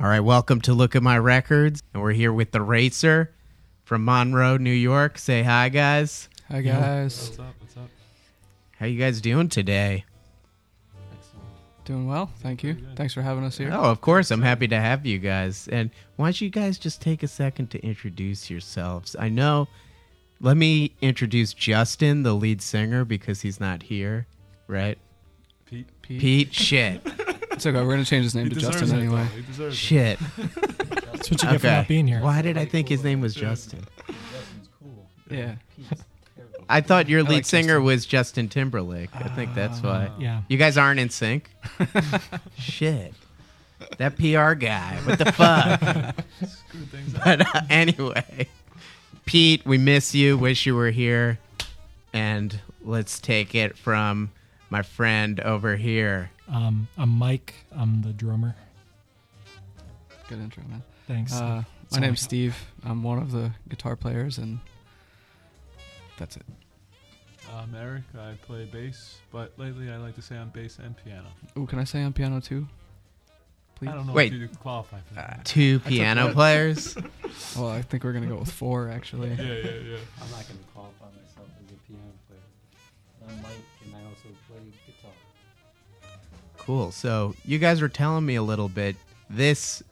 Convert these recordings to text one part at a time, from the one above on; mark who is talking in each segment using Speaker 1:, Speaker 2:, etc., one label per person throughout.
Speaker 1: All right, welcome to Look at My Records. And we're here with the Racer from Monroe, New York. Say hi, guys.
Speaker 2: Hi guys,
Speaker 3: What's up? What's up?
Speaker 1: How you guys doing today?
Speaker 2: doing well. Thank you. Thanks for having us here.
Speaker 1: Oh, of course. I'm happy to have you guys. And why don't you guys just take a second to introduce yourselves? I know. Let me introduce Justin, the lead singer, because he's not here, right?
Speaker 3: Pete.
Speaker 2: Pete.
Speaker 1: Pete, shit.
Speaker 2: It's okay. We're gonna change his name
Speaker 3: He
Speaker 2: to Justin
Speaker 3: it,
Speaker 2: anyway.
Speaker 3: He deserves it.
Speaker 1: Shit.
Speaker 4: That's what you get for not being here.
Speaker 1: Why did I think his name was Justin?
Speaker 2: Yeah.
Speaker 1: I thought your lead
Speaker 2: like
Speaker 1: singer
Speaker 2: Justin.
Speaker 1: was Justin Timberlake. I think that's why.
Speaker 4: Yeah.
Speaker 1: You guys aren't in sync? Shit. That PR guy. What the fuck?
Speaker 3: Screw things up.
Speaker 1: but uh, anyway, Pete, we miss you. Wish you were here. And let's take it from my friend over here.
Speaker 4: Um, I'm Mike. I'm the drummer.
Speaker 2: Good intro, man.
Speaker 4: Thanks.
Speaker 2: Uh, my
Speaker 4: Sorry.
Speaker 2: name's Steve. I'm one of the guitar players, and that's it.
Speaker 3: I'm Eric. I play bass, but lately I like to say I'm bass and piano.
Speaker 2: Oh, can I say I'm piano too? Please.
Speaker 3: I don't know
Speaker 1: Wait.
Speaker 3: if you qualify for that.
Speaker 1: Two piano players.
Speaker 2: Well, I think we're gonna go with four actually.
Speaker 3: yeah, yeah, yeah.
Speaker 5: I'm not going to qualify myself as a piano player. I'm Mike, and I also play guitar.
Speaker 1: Cool. So you guys were telling me a little bit. This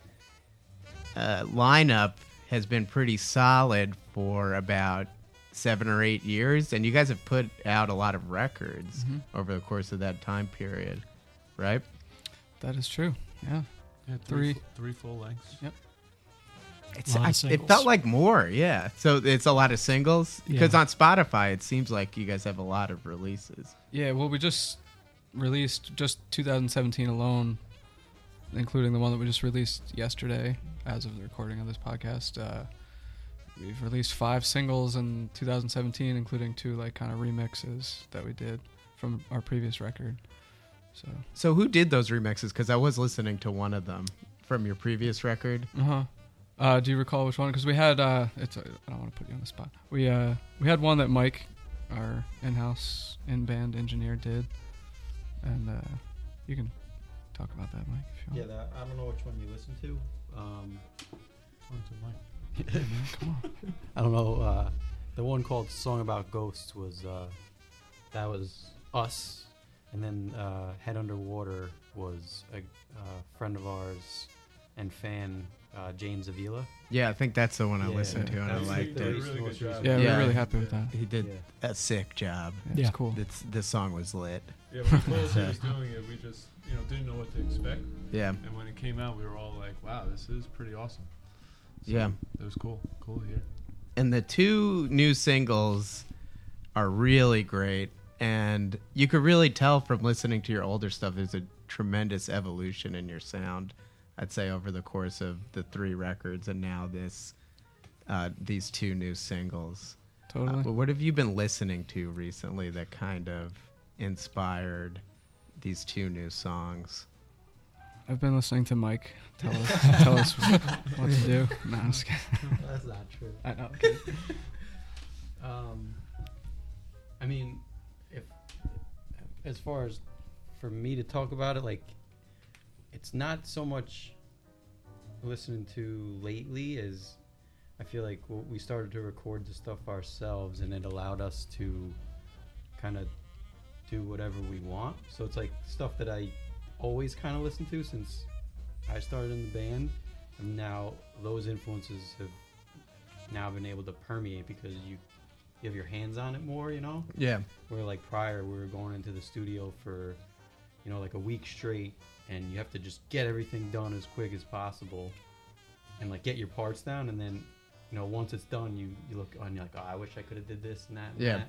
Speaker 1: uh, lineup has been pretty solid for about seven or eight years, and you guys have put out a lot of records
Speaker 2: Mhm.
Speaker 1: over the course of that time period, right?
Speaker 2: That is true. Yeah.
Speaker 3: yeah
Speaker 2: Three.
Speaker 3: three, fu- three full lengths.
Speaker 2: Yep.
Speaker 1: It's, I, it felt like more, yeah. So it's a lot of singles because
Speaker 4: Yeah.
Speaker 1: on Spotify it seems like you guys have a lot of releases.
Speaker 2: Yeah. Well, we just released just 2017 alone, including the one that we just released yesterday, as of the recording of this podcast. Uh, we've released five singles in 2017, including two like kind of remixes that we did from our previous record. So.
Speaker 1: So who did those remixes? Because I was listening to one of them from your previous record.
Speaker 2: Uh-huh. Uh Do you recall which one? Because we had uh, it's I don't want to put you on the spot. We uh we had one that Mike, our in-house in-band engineer, did, and uh, you can talk about that, Mike, if you
Speaker 5: Yeah,
Speaker 2: want.
Speaker 5: that, I don't know which one you listen to. Um,
Speaker 3: to Mike.
Speaker 2: Yeah, man, come on.
Speaker 5: I don't know. Uh, the one called "Song About Ghosts" was uh, that was us, and then uh, "Head Underwater" was a uh, friend of ours and fan, uh, James Avila.
Speaker 1: Yeah, I think that's the one I
Speaker 5: Yeah.
Speaker 1: listened to and I
Speaker 3: That
Speaker 1: liked it.
Speaker 3: really good job.
Speaker 2: Yeah,
Speaker 1: Yeah.
Speaker 2: we're really happy with that.
Speaker 1: He did
Speaker 5: Yeah.
Speaker 1: a sick job.
Speaker 2: Yeah, it's cool.
Speaker 1: It's, the song was lit.
Speaker 3: Yeah, when he told us was doing it, we just you know didn't know what to expect,
Speaker 1: Yeah.
Speaker 3: and when it came out, we were all like, "Wow, this is pretty awesome." So
Speaker 1: Yeah.
Speaker 3: it was cool. Cool to hear.
Speaker 1: And the two new singles are really great. And you could really tell from listening to your older stuff, there's a tremendous evolution in your sound, I'd say, over the course of the three records and now this. Uh, these two new singles. Uh,
Speaker 2: Totally.
Speaker 1: but what have you been listening to recently that kind of inspired these two new songs?
Speaker 2: I've been listening to Mike tell us tell us what to do. No, I'm just kidding.
Speaker 5: That's not true.
Speaker 2: I know. okay.
Speaker 5: Um, I mean, if as far as for me to talk about it, like it's not so much listening to lately as I feel like we started to record the stuff ourselves, and it allowed us to kind of do whatever we want. So it's like stuff that I always kind of listen to since I started in the band, and now those influences have now been able to permeate because you you have your hands on it more, you know.
Speaker 1: Yeah.
Speaker 5: Where like prior we were going into the studio for, you know, like a week straight, and you have to just get everything done as quick as possible, and like get your parts down, and then, you know, once it's done, you you look on, you're like, oh, I wish I could have did this and that, and
Speaker 1: Yeah.
Speaker 5: that.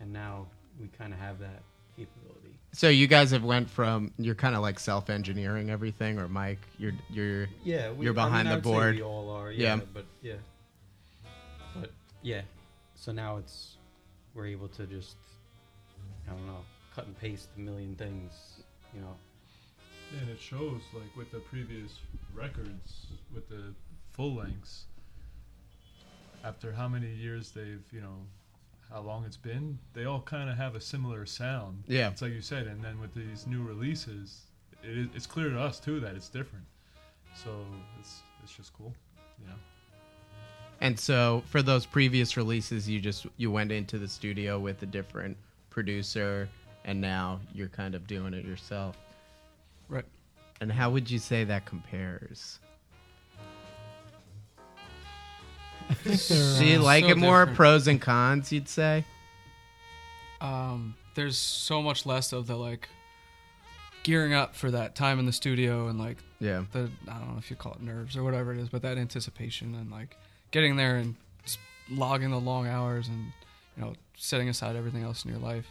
Speaker 5: and now we kind of have that capability.
Speaker 1: So you guys have went from you're kind of like self-engineering everything, or Mike, you're you're
Speaker 5: Yeah, we,
Speaker 1: You're behind
Speaker 5: I
Speaker 1: the
Speaker 5: mean, say
Speaker 1: board.
Speaker 5: we all are.
Speaker 1: Yeah.
Speaker 5: Yeah, but yeah, but yeah. So now it's we're able to just I don't know cut and paste a million things. You know.
Speaker 3: And it shows, like with the previous records, with the full lengths. After how many years they've, you know, how long it's been, they all kind of have a similar sound.
Speaker 1: Yeah.
Speaker 3: It's like you said, and then with these new releases, it is, it's clear to us too that it's different. So it's it's just cool. Yeah.
Speaker 1: And so for those previous releases, you just you went into the studio with a different producer, and now you're kind of doing it yourself.
Speaker 2: Right.
Speaker 1: And how would you say that compares?
Speaker 4: I think they're,
Speaker 1: Do you
Speaker 4: uh,
Speaker 1: like
Speaker 2: so
Speaker 1: it more?
Speaker 2: different.
Speaker 1: Pros and cons, you'd say.
Speaker 2: um, there's so much less of the like gearing up for that time in the studio and like
Speaker 1: Yeah.
Speaker 2: the I don't know if you call it nerves or whatever it is, but that anticipation and like getting there and s- logging the long hours and you know setting aside everything else in your life.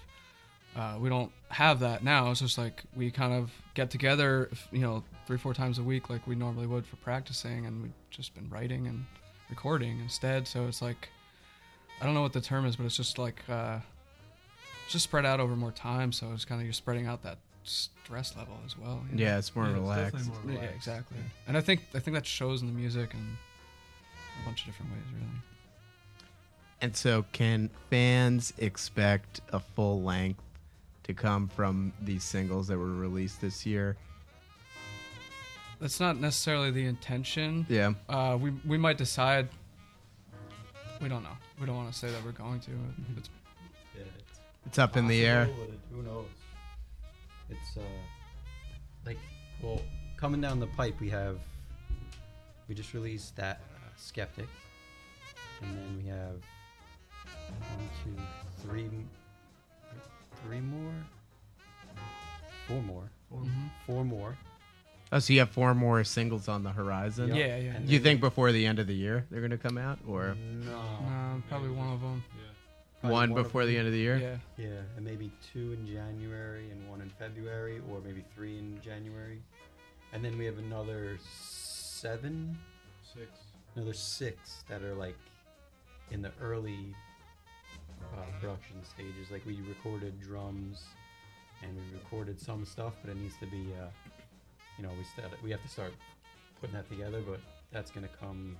Speaker 2: Uh, we don't have that now. It's just like we kind of get together, you know, three four times a week like we normally would for practicing, and we've just been writing and recording instead. So it's like I don't know what the term is, but it's just like uh, it's just spread out over more time. So it's kind of you're spreading out that stress level as well. you know?
Speaker 1: Yeah, it's more
Speaker 3: Yeah,
Speaker 1: relaxed.
Speaker 3: definitely more
Speaker 2: Yeah,
Speaker 3: relaxed.
Speaker 2: exactly. And I think I think that shows in the music and a bunch of different ways, really.
Speaker 1: And so, can fans expect a full length to come from these singles that were released this year?
Speaker 2: That's not necessarily the intention.
Speaker 1: Yeah.
Speaker 2: Uh, we we might decide. We don't know. We don't want to say that we're going to. It's,
Speaker 5: Yeah, it's
Speaker 1: It's up in the air.
Speaker 5: it- Who knows? It's uh, like well, coming down the pipe, we have we just released that uh, skeptic, and then we have one, two, three, m- three more, four more,
Speaker 2: Mhm.
Speaker 5: four more.
Speaker 1: Oh, so you have four more singles on the horizon?
Speaker 5: Yep.
Speaker 2: Yeah, yeah.
Speaker 5: And
Speaker 1: Do you think before the end of the year they're going to come out? Or
Speaker 5: No.
Speaker 2: Uh, probably one of them.
Speaker 3: Yeah.
Speaker 5: Probably
Speaker 1: one
Speaker 5: of
Speaker 1: before the end of the year?
Speaker 2: Yeah.
Speaker 5: Yeah, and maybe two in January and one in February, or maybe three in January, and then we have another seven,
Speaker 3: Six.
Speaker 5: another six that are like in the early uh, production stages. Like we recorded drums, and we recorded some stuff, but it needs to be, uh, you know, we st- we have to start putting that together. But that's gonna come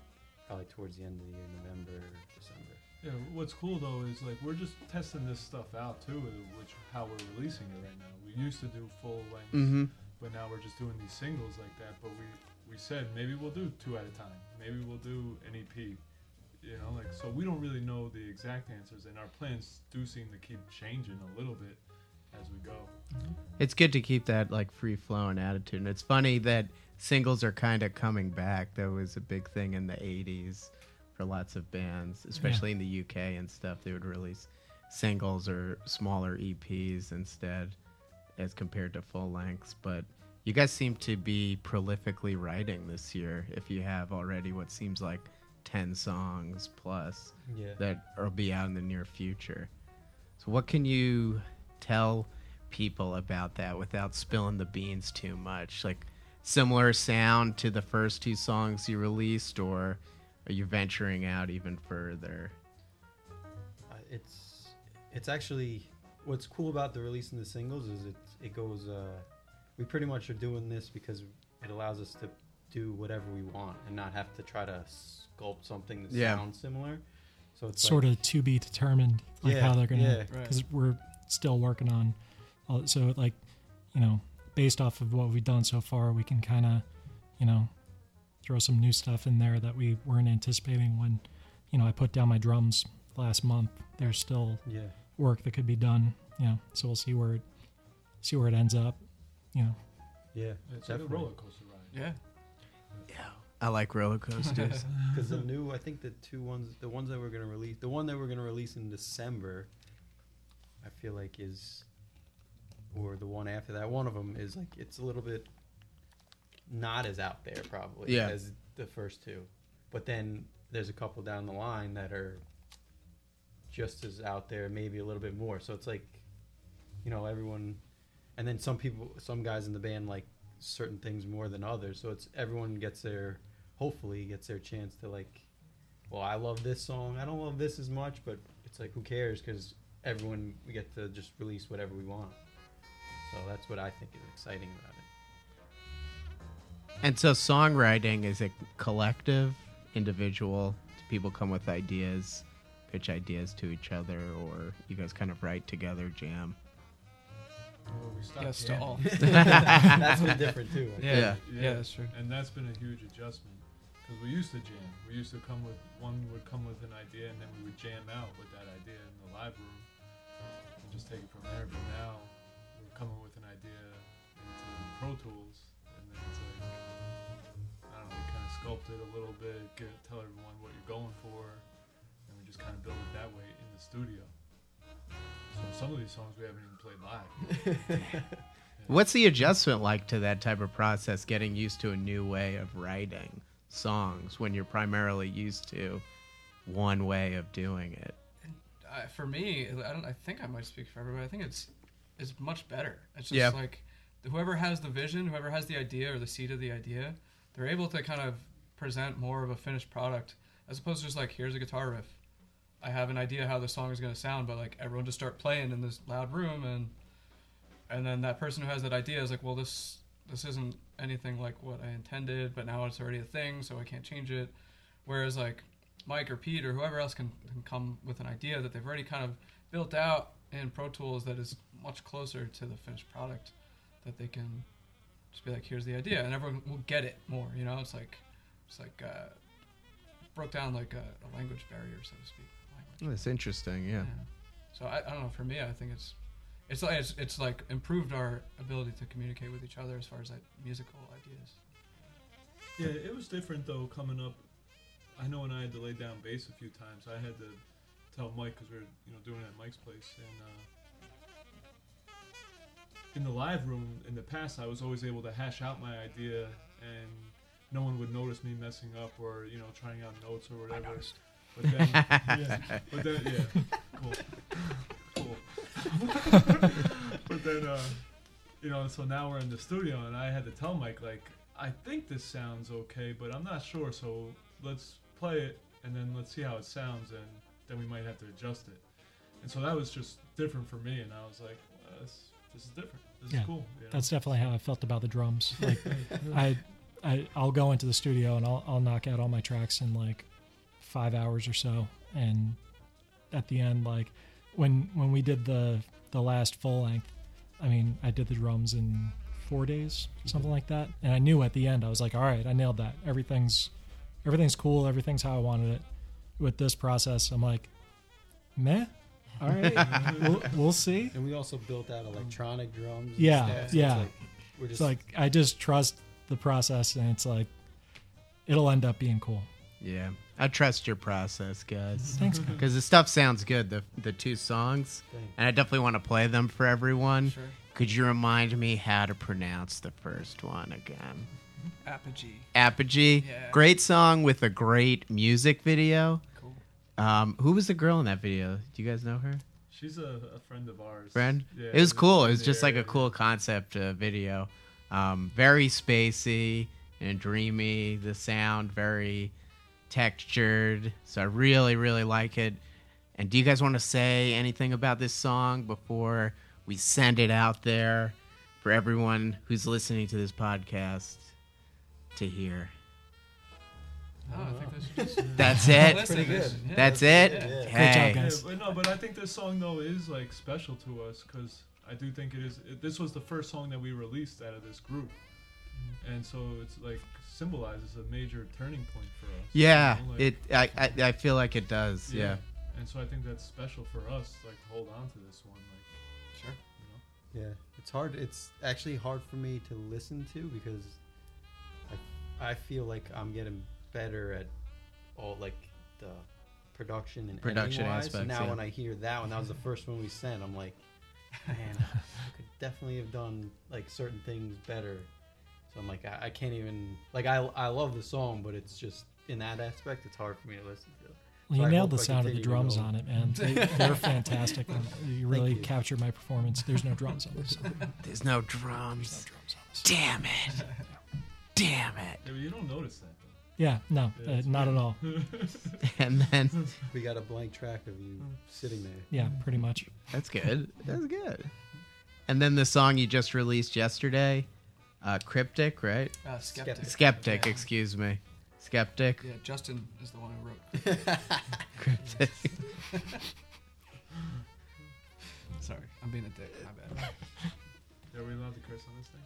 Speaker 5: probably towards the end of the year, November, December.
Speaker 3: Yeah, what's cool though is like we're just testing this stuff out too, which how we're releasing it right now. We used to do full lengths,
Speaker 1: Mm-hmm.
Speaker 3: but now we're just doing these singles like that. But we we said maybe we'll do two at a time. Maybe we'll do an EP. You know, like so we don't really know the exact answers, and our plans do seem to keep changing a little bit as we go. Mm-hmm.
Speaker 1: It's good to keep that like free flowing attitude. And it's funny that singles are kind of coming back. That was a big thing in the 80s for lots of bands, especially in the UK and stuff. They would release singles or smaller EPs instead as compared to full lengths. But you guys seem to be prolifically writing this year if you have already what seems like 10 songs plus
Speaker 5: Yeah.
Speaker 1: that will be out in the near future. So, what can you tell people about that without spilling the beans too much? Like, similar sound to the first two songs you released, or are you venturing out even further?
Speaker 5: Uh, it's it's actually what's cool about the releasing the singles is it it goes uh we pretty much are doing this because it allows us to do whatever we want and not have to try to sculpt something that
Speaker 1: Yeah.
Speaker 5: sounds similar so it's
Speaker 4: sort
Speaker 5: like,
Speaker 4: of to be determined, like
Speaker 5: Yeah,
Speaker 4: how they're gonna,
Speaker 5: yeah.
Speaker 2: Right.
Speaker 4: because we're still working on. All, so like, you know, based off of what we've done so far, we can kind of, you know, throw some new stuff in there that we weren't anticipating when, you know, I put down my drums last month. There's still
Speaker 5: yeah
Speaker 4: work that could be done, you know. So we'll see where it, see where it ends up, you know.
Speaker 5: yeah
Speaker 3: It's like a roller coaster ride.
Speaker 2: Yeah.
Speaker 1: I like roller coasters.
Speaker 5: because the new i think the two ones the ones that we're going to release the one that we're going to release in december i feel like is or the one after that one of them is like it's a little bit not as out there probably
Speaker 1: Yeah.
Speaker 5: as the first two but then there's a couple down the line that are just as out there maybe a little bit more so it's like you know everyone and then some people some guys in the band like certain things more than others. So it's everyone gets their hopefully gets their chance to like well i love this song. I don't love this as much but it's like who cares? Because everyone we get to just release whatever we want. So that's what i think is exciting about it.
Speaker 1: And so, songwriting is a collective, individual. People come with ideas, pitch ideas to each other, or you guys kind of write together, jam?
Speaker 3: Well, we stopped
Speaker 2: Yes to
Speaker 3: jamming.
Speaker 2: all.
Speaker 5: That's been different too. I
Speaker 2: Yeah.
Speaker 1: Yeah.
Speaker 2: Yeah, that's true.
Speaker 3: And that's been a huge adjustment because we used to jam. We used to come with one would come with an idea, and then we would jam out with that idea in the live room and just take it from there. But now we're coming with an idea into Pro Tools, and then it's like I don't know, we kind of sculpt it a little bit, get, tell everyone what you're going for, and we just kind of build it that way in the studio. So some of these songs we haven't even played live.
Speaker 1: What's the adjustment like to that type of process, getting used to a new way of writing songs when you're primarily used to one way of doing it?
Speaker 2: uh, for me, I don't. I think I might speak for everybody. I think it's it's much better. It's just
Speaker 1: Yeah.
Speaker 2: like whoever has the vision, whoever has the idea or the seed of the idea, they're able to kind of present more of a finished product as opposed to just like here's a guitar riff. I have an idea how the song is going to sound, but like everyone just start playing in this loud room and and then that person who has that idea is like, well, this this isn't anything like what I intended, but now it's already a thing, so I can't change it. Whereas like Mike or Pete or whoever else can, can come with an idea that they've already kind of built out in Pro Tools that is much closer to the finished product that they can just be like, here's the idea, and everyone will get it more. You know, it's like it's like uh, broke down like a, a language barrier, so to speak. Language.
Speaker 1: That's interesting. Yeah.
Speaker 2: So I, I don't know. For me, I think it's it's like it's, it's like improved our ability to communicate with each other as far as like musical ideas.
Speaker 3: Yeah, it was different though coming up. I know when I had to lay down bass a few times, I had to tell Mike because we were you know doing it at Mike's place and. Uh, in the live room, in the past, I was always able to hash out my idea, and no one would notice me messing up or you know trying out notes or
Speaker 2: I
Speaker 3: whatever.
Speaker 2: Noticed.
Speaker 3: But then, yeah, but then, yeah, cool, cool. but then, uh, you know, so now we're in the studio, and I had to tell Mike like, I think this sounds okay, but I'm not sure. So let's play it, and then let's see how it sounds, and then we might have to adjust it. And so that was just different for me, and I was like, well, this, this is different. This
Speaker 4: Yeah,
Speaker 3: is cool. you know?
Speaker 4: That's definitely how I felt about the drums. Like I, I I'll go into the studio and I'll I'll knock out all my tracks in like five hours or so, and at the end, like when when we did the the last full length, I mean, I did the drums in four days, something like that, and I knew at the end I was like, all right, I nailed that. Everything's everything's cool. Everything's how I wanted it. With this process, I'm like, meh. All right, we'll, we'll see.
Speaker 5: And we also built out electronic drums. and
Speaker 4: Yeah,
Speaker 5: stuff, so it's
Speaker 4: yeah.
Speaker 5: like we're
Speaker 4: It's
Speaker 5: just
Speaker 4: like I just trust the process, and it's like it'll end up being cool.
Speaker 1: Yeah. I trust your process, guys.
Speaker 4: Thanks.
Speaker 1: Because the stuff sounds good, the the two songs,
Speaker 5: Thanks.
Speaker 1: and I definitely want to play them for everyone.
Speaker 2: Sure.
Speaker 1: Could you remind me how to pronounce the first one again?
Speaker 2: Apogee.
Speaker 1: Apogee.
Speaker 2: Yeah.
Speaker 1: Great song with a great music video.
Speaker 2: Cool.
Speaker 1: Um, who was the girl in that video? Do you guys know her?
Speaker 3: She's a, a friend of ours.
Speaker 1: Friend?
Speaker 3: Yeah,
Speaker 1: it was cool. It was just like a cool concept uh, video. Um, very spacey and dreamy. The sound very textured. So I really, really like it. And do you guys want to say anything about this song before we send it out there for everyone who's listening to this podcast to hear?
Speaker 2: No, I think this is just uh,
Speaker 1: That's it.
Speaker 2: Listen,
Speaker 5: Pretty good.
Speaker 2: yeah.
Speaker 1: That's it.
Speaker 2: Yeah.
Speaker 5: Great
Speaker 1: Hey.
Speaker 4: job, guys.
Speaker 3: Yeah, but no, but I think this song though is like special to us because I do think it is. It, this was the first song that we released out of this group, and so it's like symbolizes a major turning point for us. you
Speaker 1: Yeah,
Speaker 3: know, like-
Speaker 1: it. I, I I feel like it does. Yeah.
Speaker 3: And so I think that's special for us, like to hold on to this one, like
Speaker 2: Sure.
Speaker 3: you know.
Speaker 5: Yeah, it's hard. It's actually hard for me to listen to because I, I feel like I'm getting better at all like the production and
Speaker 1: Production
Speaker 5: editing-wise.
Speaker 1: aspects,
Speaker 5: Now
Speaker 1: yeah.
Speaker 5: when I hear that one, that was the first one we sent. I'm like, man, I could definitely have done like certain things better. So I'm like, I, I can't even like I I love the song, but it's just in that aspect, it's hard for me to listen to.
Speaker 4: Well, you
Speaker 5: I
Speaker 4: nailed the sound of the drums on it, man. They, they're fantastic. You really
Speaker 5: you.
Speaker 4: captured my performance. There's no drums on this. song.
Speaker 1: There's no
Speaker 4: There's no
Speaker 1: drums.
Speaker 4: drums on this.
Speaker 1: Damn it. Damn it.
Speaker 3: Yeah, you don't notice that though.
Speaker 4: Yeah, no,
Speaker 3: Yeah,
Speaker 4: uh, not at all.
Speaker 1: And then
Speaker 5: We got a blank track of you sitting there.
Speaker 4: Yeah, pretty much.
Speaker 1: that's good. That's good. And then the song you just released yesterday, uh, Cryptic, right?
Speaker 2: Uh, skeptic.
Speaker 5: Skeptic.
Speaker 1: Skeptic,
Speaker 2: Yeah.
Speaker 1: excuse me. Skeptic.
Speaker 2: Yeah, Justin is the one who wrote.
Speaker 1: Cryptic.
Speaker 2: Sorry, I'm being a dick. My bad.
Speaker 3: Are we allowed to curse on this thing?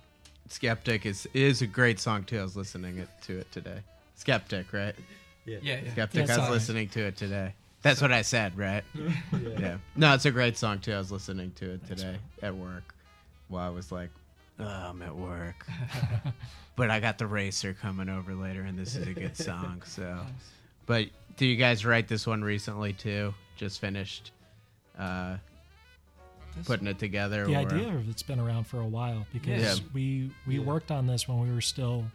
Speaker 1: Skeptic is is a great song too. I was listening it, to it today. Skeptic, right?
Speaker 5: Yeah.
Speaker 2: Yeah, yeah.
Speaker 1: Skeptic.
Speaker 4: Yeah,
Speaker 1: I was listening to it today. That's what I said, right? Yeah. No, it's a great song too. I was listening to it today at work while I was like, oh, I'm at work. but I got the racer coming over later, and this is a good song. So, but do you guys write this one recently too? Just finished uh,
Speaker 2: This-
Speaker 1: putting it together.
Speaker 4: The
Speaker 1: or-
Speaker 4: idea of it's been around for a while because
Speaker 1: Yeah.
Speaker 4: we we
Speaker 5: Yeah.
Speaker 4: worked on this when we were still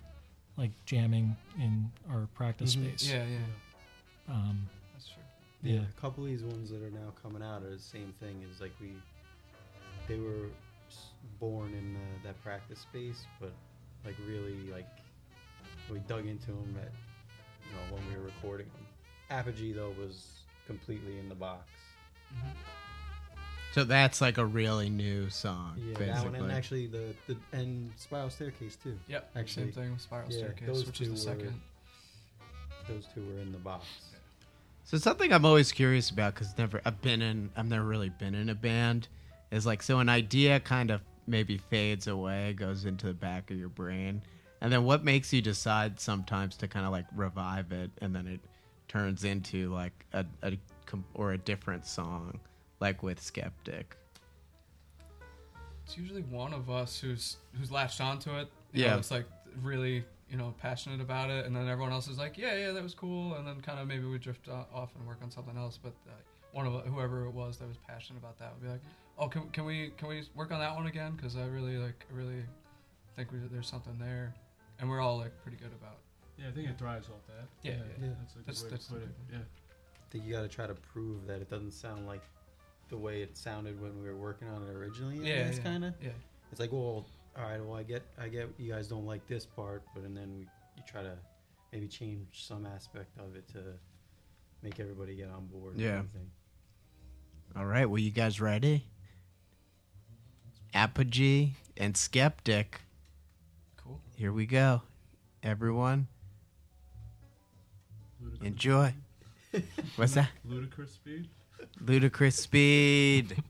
Speaker 4: like jamming in our practice
Speaker 5: Mhm.
Speaker 4: space.
Speaker 2: Yeah, yeah,
Speaker 4: Um,
Speaker 2: that's true.
Speaker 5: Yeah,
Speaker 4: Yeah.
Speaker 5: a couple of these ones that are now coming out are the same thing. Is like we, they were s- born in uh, that practice space, but like really like we dug into them at you know when we were recording them. Apogee though was completely in the box.
Speaker 1: So that's like a really new song,
Speaker 5: Yeah,
Speaker 1: basically.
Speaker 5: that one and actually the the and Spiral Staircase too.
Speaker 2: Yep.
Speaker 5: Actually,
Speaker 2: same thing with Spiral
Speaker 5: yeah,
Speaker 2: Staircase,
Speaker 5: those
Speaker 2: which is
Speaker 5: two
Speaker 2: the
Speaker 5: were-
Speaker 2: second.
Speaker 5: Those two were in the box.
Speaker 1: So something I'm always curious about because never I've been in I've never really been in a band is like so an idea kind of maybe fades away goes into the back of your brain and then what makes you decide sometimes to kind of like revive it and then it turns into like a, a or a different song like with Skeptic.
Speaker 2: It's usually one of us who's who's latched onto it. You
Speaker 1: Yeah.
Speaker 2: know, it's like really you know passionate about it, and then everyone else is like, yeah, yeah, that was cool, and then kind of maybe we drift off and work on something else. But uh, one of whoever it was that was passionate about that would be like, oh, can, can we can we work on that one again? Because I really like really think we, there's something there, and we're all like pretty good about.
Speaker 3: Yeah, I think it thrives off that.
Speaker 2: Yeah, yeah,
Speaker 5: yeah.
Speaker 3: That's a good
Speaker 2: That's-
Speaker 3: way
Speaker 2: that's
Speaker 3: to put it. Yeah.
Speaker 5: I think you got to try to prove that it doesn't sound like the way it sounded when we were working on it originally.
Speaker 2: Yeah,
Speaker 5: guess,
Speaker 2: yeah,
Speaker 5: kind of.
Speaker 2: yeah.
Speaker 5: It's like, well, all right, well, I get, I get, you guys don't like this part, but and then we, you try to maybe change some aspect of it to make everybody get on board.
Speaker 1: Yeah.
Speaker 5: kind of thing.
Speaker 1: All right, well you guys ready? Apogee and Skeptic.
Speaker 2: Cool.
Speaker 1: Here we go. Everyone
Speaker 3: Ludicrous
Speaker 1: enjoy. What's that?
Speaker 3: Ludicrous speed.
Speaker 1: Ludicrous speed.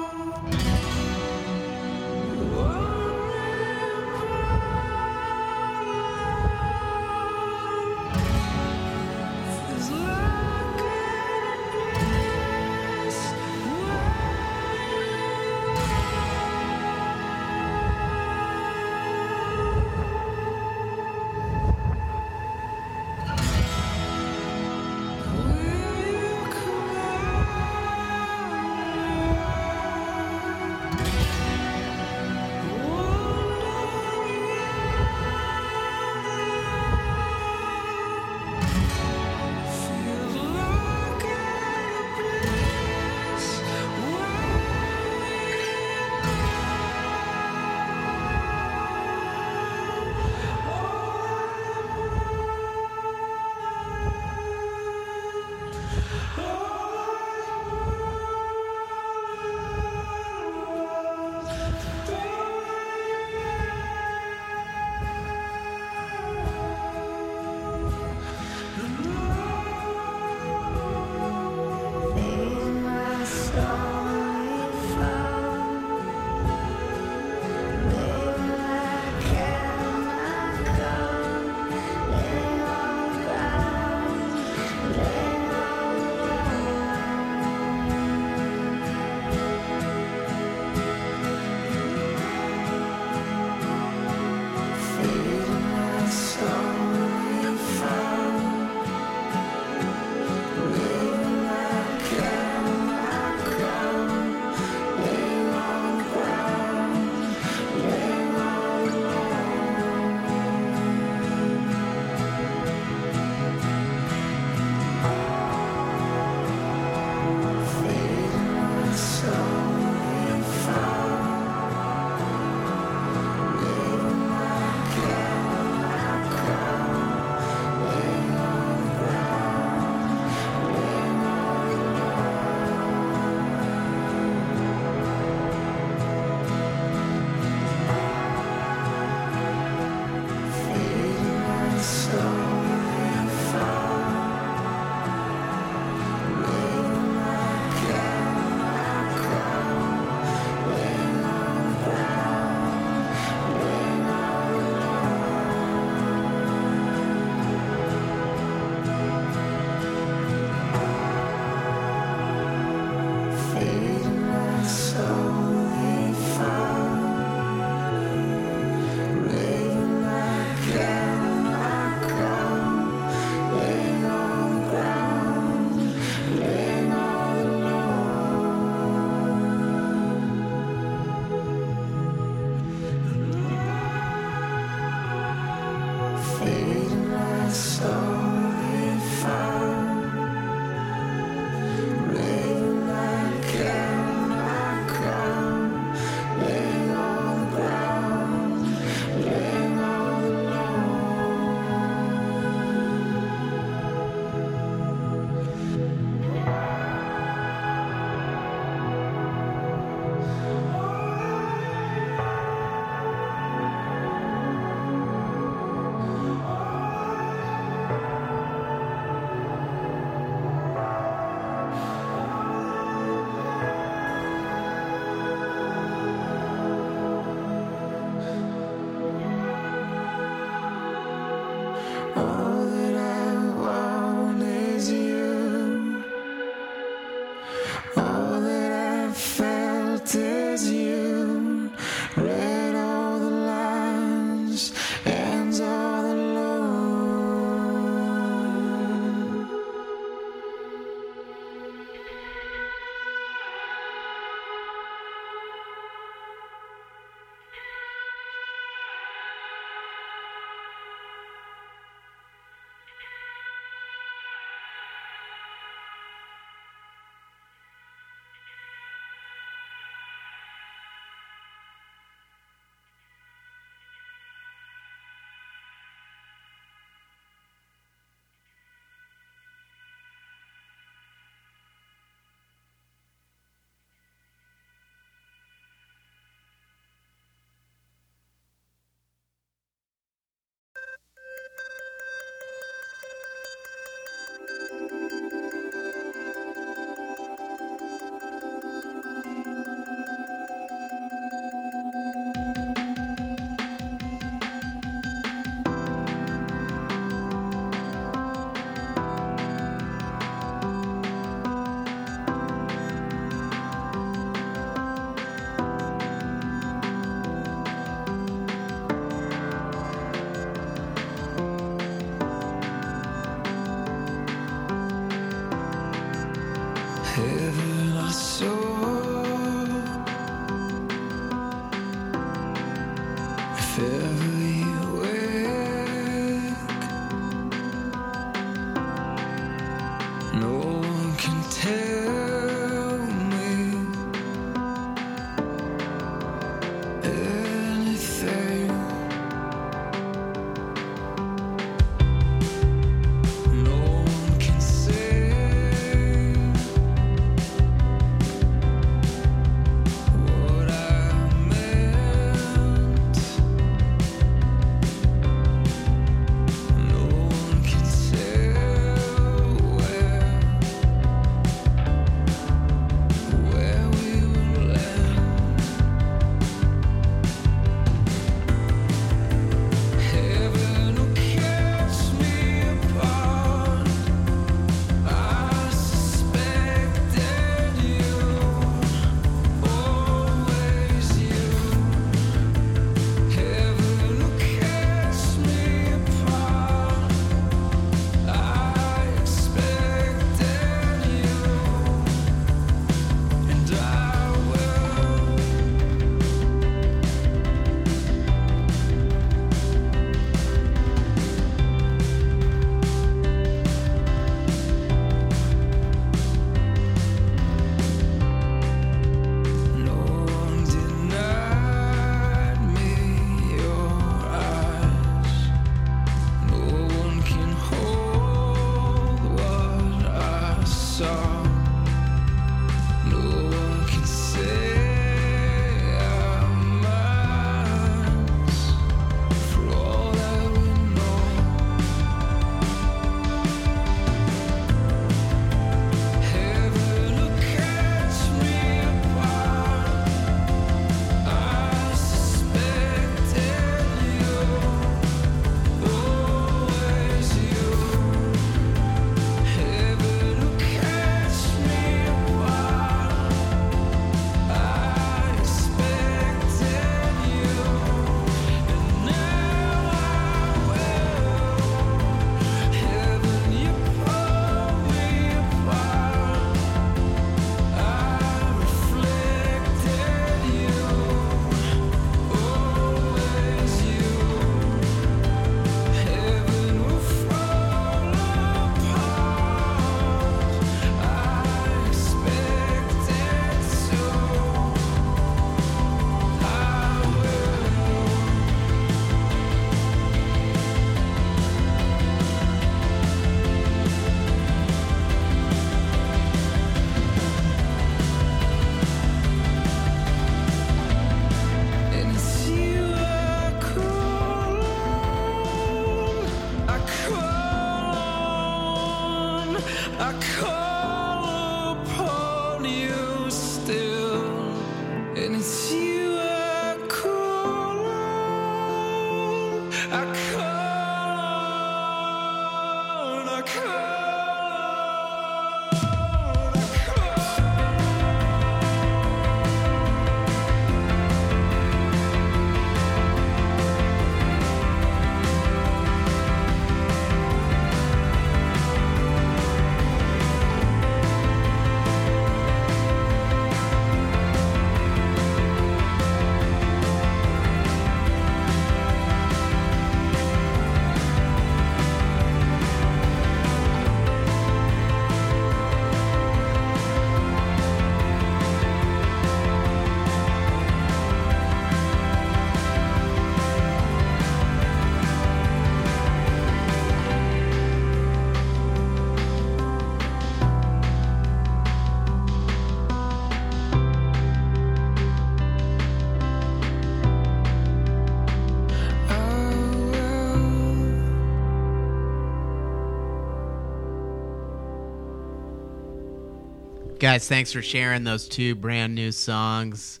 Speaker 1: Guys, thanks for sharing those two brand new songs,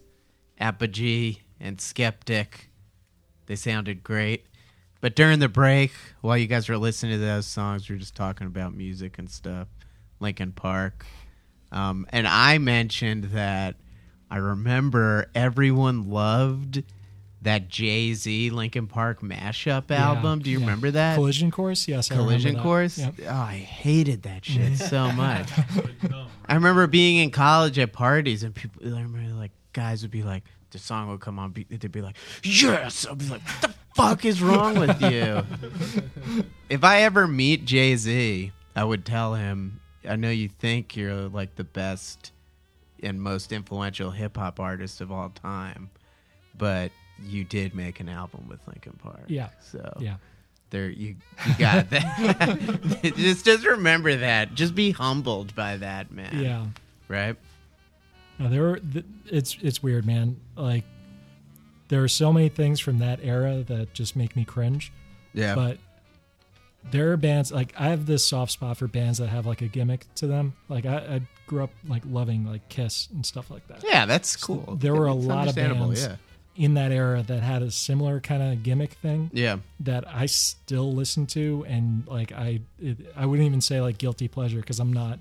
Speaker 1: Apogee and Skeptic. They sounded great. But during the break, while you guys were listening to those songs, we are just talking about music and stuff, Linkin Park. Um, and I mentioned that I remember everyone loved – that Jay Z Linkin Park mashup
Speaker 4: Yeah,
Speaker 1: album. Do you
Speaker 4: yeah.
Speaker 1: remember that?
Speaker 4: Collision Course? Yes, I
Speaker 1: Collision
Speaker 4: that.
Speaker 1: Course?
Speaker 4: Yep.
Speaker 1: Oh, I hated that shit mm-hmm. so much. I remember being in college at parties and people. I remember like guys would be like, the song would come on, be, they'd be like, "Yes," I'd be like, "What the fuck is wrong with you?" if I ever meet Jay Z, I would tell him, "I know you think you're like the best and most influential hip hop artist of all time, but you did make an album with Linkin Park."
Speaker 4: Yeah.
Speaker 1: So
Speaker 4: Yeah.
Speaker 1: there you you got that. just just remember that. Just be humbled by that, man.
Speaker 4: Yeah.
Speaker 1: Right?
Speaker 4: No, there were. Th- it's it's weird, man. Like there are so many things from that era that just make me cringe.
Speaker 1: Yeah.
Speaker 4: But there are bands like I have this soft spot for bands that have like a gimmick to them. Like I, I grew up like loving like Kiss and stuff like that.
Speaker 1: yeah, that's cool.
Speaker 4: There were a lot of bands in that era that had a similar kind of gimmick thing
Speaker 1: Yeah.
Speaker 4: That I still listen to, and like I, it, I wouldn't even say like guilty pleasure because I'm not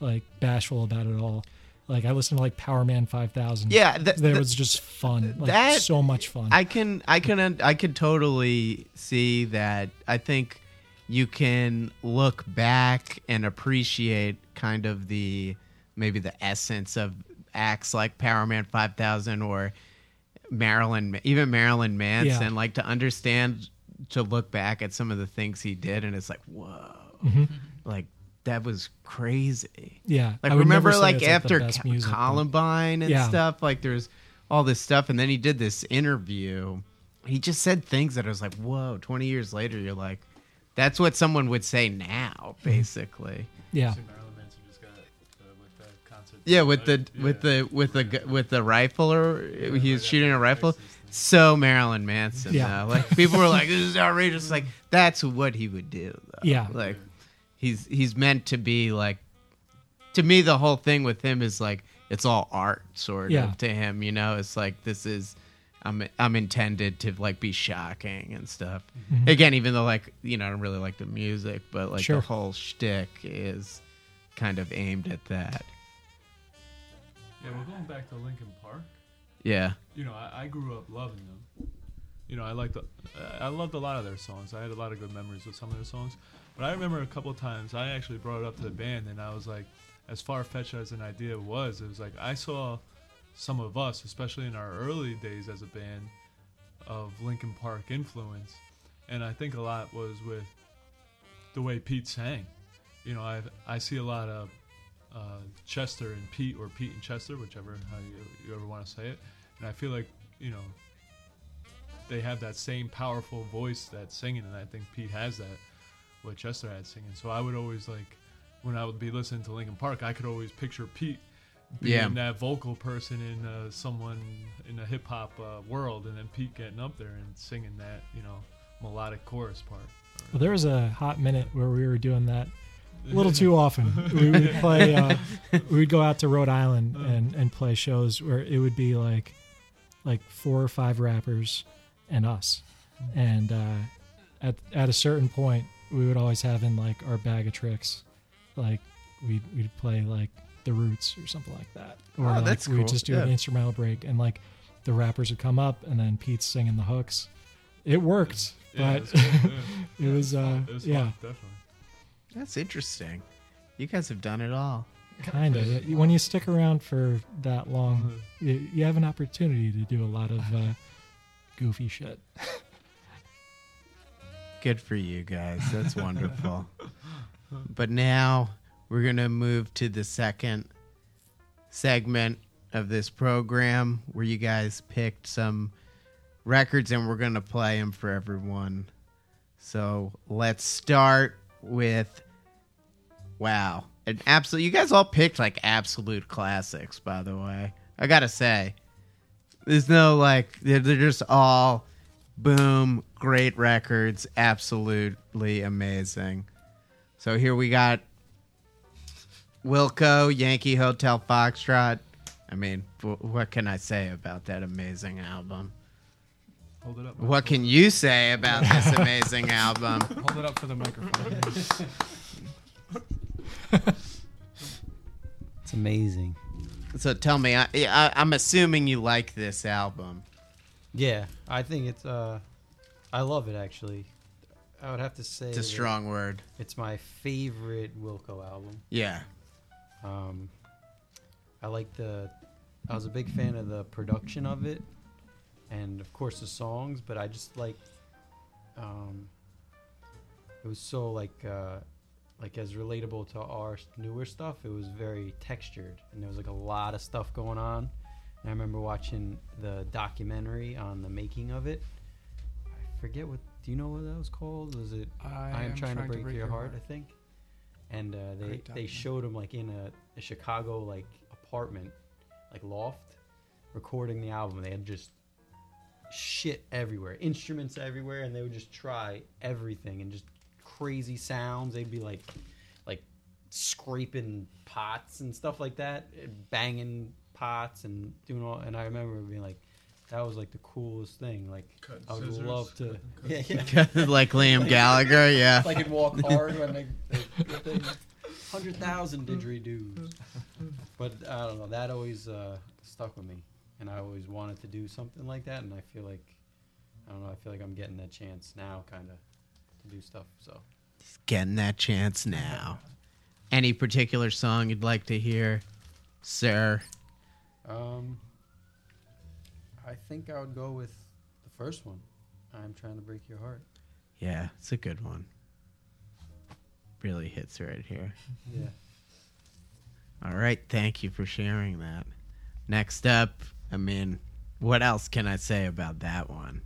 Speaker 4: like bashful about it at all. Like I listen to like Power Man Five Thousand.
Speaker 1: Yeah, th-
Speaker 4: that
Speaker 1: th-
Speaker 4: was just fun. Like
Speaker 1: that-
Speaker 4: so much fun.
Speaker 1: I can I can I can totally see that. I think you can look back and appreciate kind of the maybe the essence of acts like Power Man 5000 or Marilyn even Marilyn Manson
Speaker 4: Yeah.
Speaker 1: like to understand to look back at some of the things he did and it's like whoa
Speaker 4: Mm-hmm.
Speaker 1: like that was crazy
Speaker 4: yeah,
Speaker 1: like
Speaker 4: I
Speaker 1: remember
Speaker 4: say
Speaker 1: like after
Speaker 4: best
Speaker 1: Co-
Speaker 4: music, but-
Speaker 1: Columbine and
Speaker 4: Yeah.
Speaker 1: stuff, like there's all this stuff, and then he did this interview. He just said things that I was like, "Whoa!" Twenty years later, you're like, "That's what someone would say now,
Speaker 4: Mm-hmm.
Speaker 1: basically."
Speaker 4: Yeah,
Speaker 1: Yeah, with the with the with the with the rifle, or he was shooting a rifle. So Marilyn Manson,
Speaker 4: Yeah.
Speaker 1: yeah. Like people were like, "This is outrageous." Like that's what he would do. Though.
Speaker 4: Yeah.
Speaker 1: like he's he's meant to be like. To me, the whole thing with him is like it's all art, sort
Speaker 4: Yeah.
Speaker 1: of. To him, you know, it's like this is. I'm I'm intended to like be shocking and stuff. Mm-hmm. Again, even though like you know I don't really like the music, but like
Speaker 4: Sure.
Speaker 1: the whole shtick is kind of aimed at that.
Speaker 3: Yeah, we're going back to Linkin Park.
Speaker 1: Yeah.
Speaker 3: You know, I, I grew up loving them. You know, I liked, the, I loved a lot of their songs. I had a lot of good memories with some of their songs. But I remember a couple of times I actually brought it up to the band, and I was like, as far fetched as an idea was, it was like I saw some of us, especially in our early days as a band, of Linkin Park influence, and I think a lot was with the way Pete sang. You know, I I see a lot of uh, Chester and Pete, or Pete and Chester, whichever how you, you ever want to say it, and I feel like you know they have that same powerful voice that's singing, and I think Pete has that what Chester had singing. So I would always like when I would be listening to Linkin Park, I could always picture Pete being
Speaker 1: Yeah.
Speaker 3: that vocal person in uh, someone in a hip hop uh, world, and then Pete getting up there and singing that you know melodic chorus part.
Speaker 4: well, there was a hot minute where we were doing that a little too often. We would play. Uh, we would go out to Rhode Island and and play shows where it would be like like four or five rappers and us, and uh, at at a certain point we would always have in like our bag of tricks, like we'd we'd play like the Roots or something like that, or
Speaker 1: Oh,
Speaker 4: like
Speaker 1: that's
Speaker 4: we would
Speaker 1: cool.
Speaker 4: just do
Speaker 1: Yeah.
Speaker 4: an instrumental break and like the rappers would come up and then Pete's singing the hooks. It worked,
Speaker 3: Yeah,
Speaker 4: but
Speaker 3: it's cool, yeah.
Speaker 4: it was uh
Speaker 3: It was
Speaker 4: yeah.
Speaker 3: fun, definitely.
Speaker 1: That's interesting. You guys have done it all.
Speaker 4: kind of when you stick around for that long you, you have an opportunity to do a lot of uh, goofy shit
Speaker 1: Good for you guys. That's wonderful. but now we're going to move to the second segment of this program where you guys picked some records and we're going to play them for everyone. So let's start with wow. An absolute you guys all picked like absolute classics by the way. I got to say. There's no like they're, they're just all boom, great records, absolutely amazing. So here we got Wilco, Yankee Hotel Foxtrot. I mean, what can I say about that amazing album?
Speaker 3: Hold it up.
Speaker 1: What can you say about this amazing album?
Speaker 2: Hold it up for the microphone.
Speaker 5: It's amazing.
Speaker 1: So tell me, I, I, I'm assuming you like this album.
Speaker 5: Yeah, I think it's. uh I love it actually. I would have to say
Speaker 1: It's a strong word.
Speaker 5: It's my favorite Wilco album.
Speaker 1: Yeah.
Speaker 5: Um, I like the. I was a big fan of the production of it, and of course the songs. But I just like. Um, it was so like, uh, like as relatable to our newer stuff. It was very textured, and there was like a lot of stuff going on. And I remember watching the documentary on the making of it. I forget what. Do you know what that was called? Was it I, am trying, to, break your, heart, I think. And uh, they they showed him like in a, a Chicago like apartment, like loft, recording the album. They had just shit everywhere, instruments everywhere, and they would just try everything and just crazy sounds. They'd be like like scraping pots and stuff like that, banging pots and doing all. And I remember being like. That was like the coolest thing. Like
Speaker 3: Cutting
Speaker 5: I would
Speaker 3: scissors.
Speaker 5: love to.
Speaker 3: Cutting
Speaker 5: Yeah, yeah.
Speaker 1: like Liam Gallagher, yeah.
Speaker 5: like it walk hard when they, they, they hundred thousand didgeridoos. But I don't know. That always uh, stuck with me, and I always wanted to do something like that. And I feel like I don't know. I feel like I'm getting that chance now, kind of, to do stuff. So
Speaker 1: Getting that chance now. Any particular song you'd like to hear, sir?
Speaker 5: um, I think I would go with the first one. I'm trying to break your heart.
Speaker 1: Yeah, it's a good one. Really hits right here.
Speaker 5: Yeah.
Speaker 1: All right, thank you for sharing that. Next up, I mean, what else can I say about that one?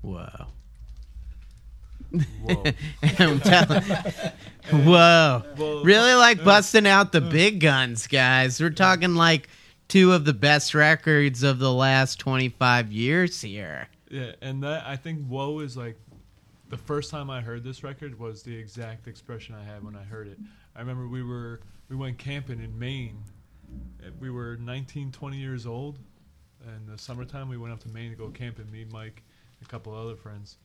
Speaker 1: Whoa.
Speaker 3: Whoa.
Speaker 1: I'm telling Whoa.
Speaker 3: Well,
Speaker 1: Really like busting out the big guns, guys. We're talking like two of the best records of the last 25 years here.
Speaker 3: Yeah, and that I think "Whoa" is like the first time I heard this record was the exact expression I had when I heard it. I remember we were we went camping in Maine. We were 19, 20 years old, and the summertime we went up to Maine to go camping. Me, Mike, a couple other friends.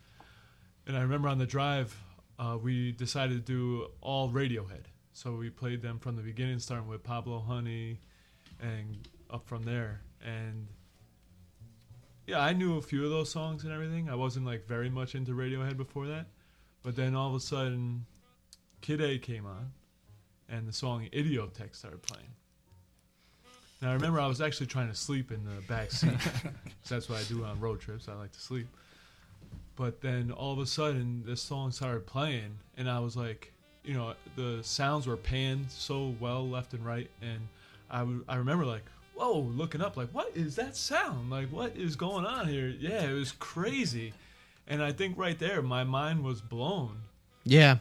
Speaker 3: And I remember on the drive, uh, we decided to do all Radiohead. So we played them from the beginning, starting with Pablo Honey, and up from there. And yeah, I knew a few of those songs and everything. I wasn't like very much into Radiohead before that, but then all of a sudden, Kid A came on, and the song "Idioteque" started playing. Now I remember I was actually trying to sleep in the back seat. that's what I do on road trips. I like to sleep. But then all of a sudden, this song started playing, and I was like, you know, the sounds were panned so well left and right, and I w- I remember like, whoa, looking up, like, what is that sound? Like, what is going on here? Yeah, it was crazy, and I think right there, my mind was blown,
Speaker 1: Yeah.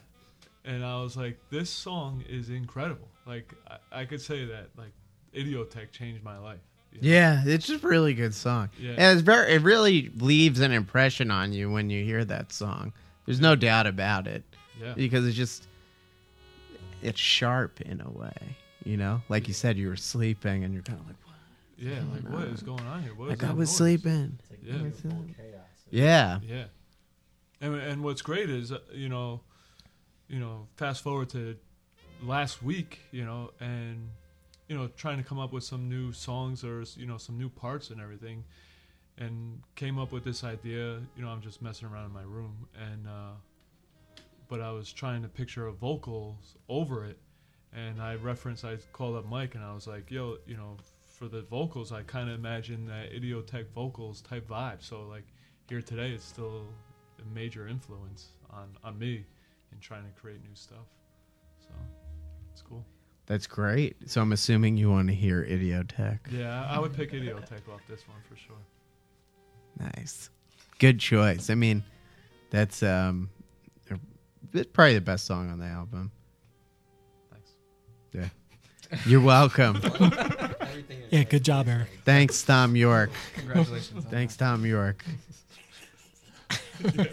Speaker 3: and I was like, this song is incredible. Like, I, I could say that, like, Idioteque changed my life. you know?
Speaker 1: Yeah, it's just a really good song.
Speaker 3: Yeah.
Speaker 1: And it's very it really leaves an impression on you when you hear that song. There's no doubt about it.
Speaker 3: Yeah.
Speaker 1: Because it's just it's sharp in a way, you know? Like you said you were sleeping and you're kind of like, what?
Speaker 3: Yeah, like, what is going on here? What is
Speaker 1: Like I was
Speaker 3: noise?
Speaker 1: sleeping.
Speaker 3: Yeah.
Speaker 1: Yeah.
Speaker 3: Yeah, and and what's great is uh, you know, you know, fast forward to last week, you know, and you know, trying to come up with some new songs or you know some new parts and everything, and came up with this idea. You know, I'm just messing around in my room, and uh, but I was trying to picture a vocals over it, and I referenced. I called up Mike, and I was like, "Yo, you know." For the vocals, I kind of imagine that Idioteque vocals type vibe. So like here today it's still a major influence on, on me in trying to create new stuff. So it's cool.
Speaker 1: That's great. So I'm assuming you want to hear Idioteque.
Speaker 3: Yeah, I I would pick Idioteque off this one for sure.
Speaker 1: Nice. Good choice. I mean, that's um it's probably the best song on the album.
Speaker 3: Thanks. Yeah.
Speaker 1: You're welcome.
Speaker 4: Yeah, good job, Eric.
Speaker 1: Thanks, Thom Yorke.
Speaker 2: Congratulations.
Speaker 1: Thanks, Thom Yorke.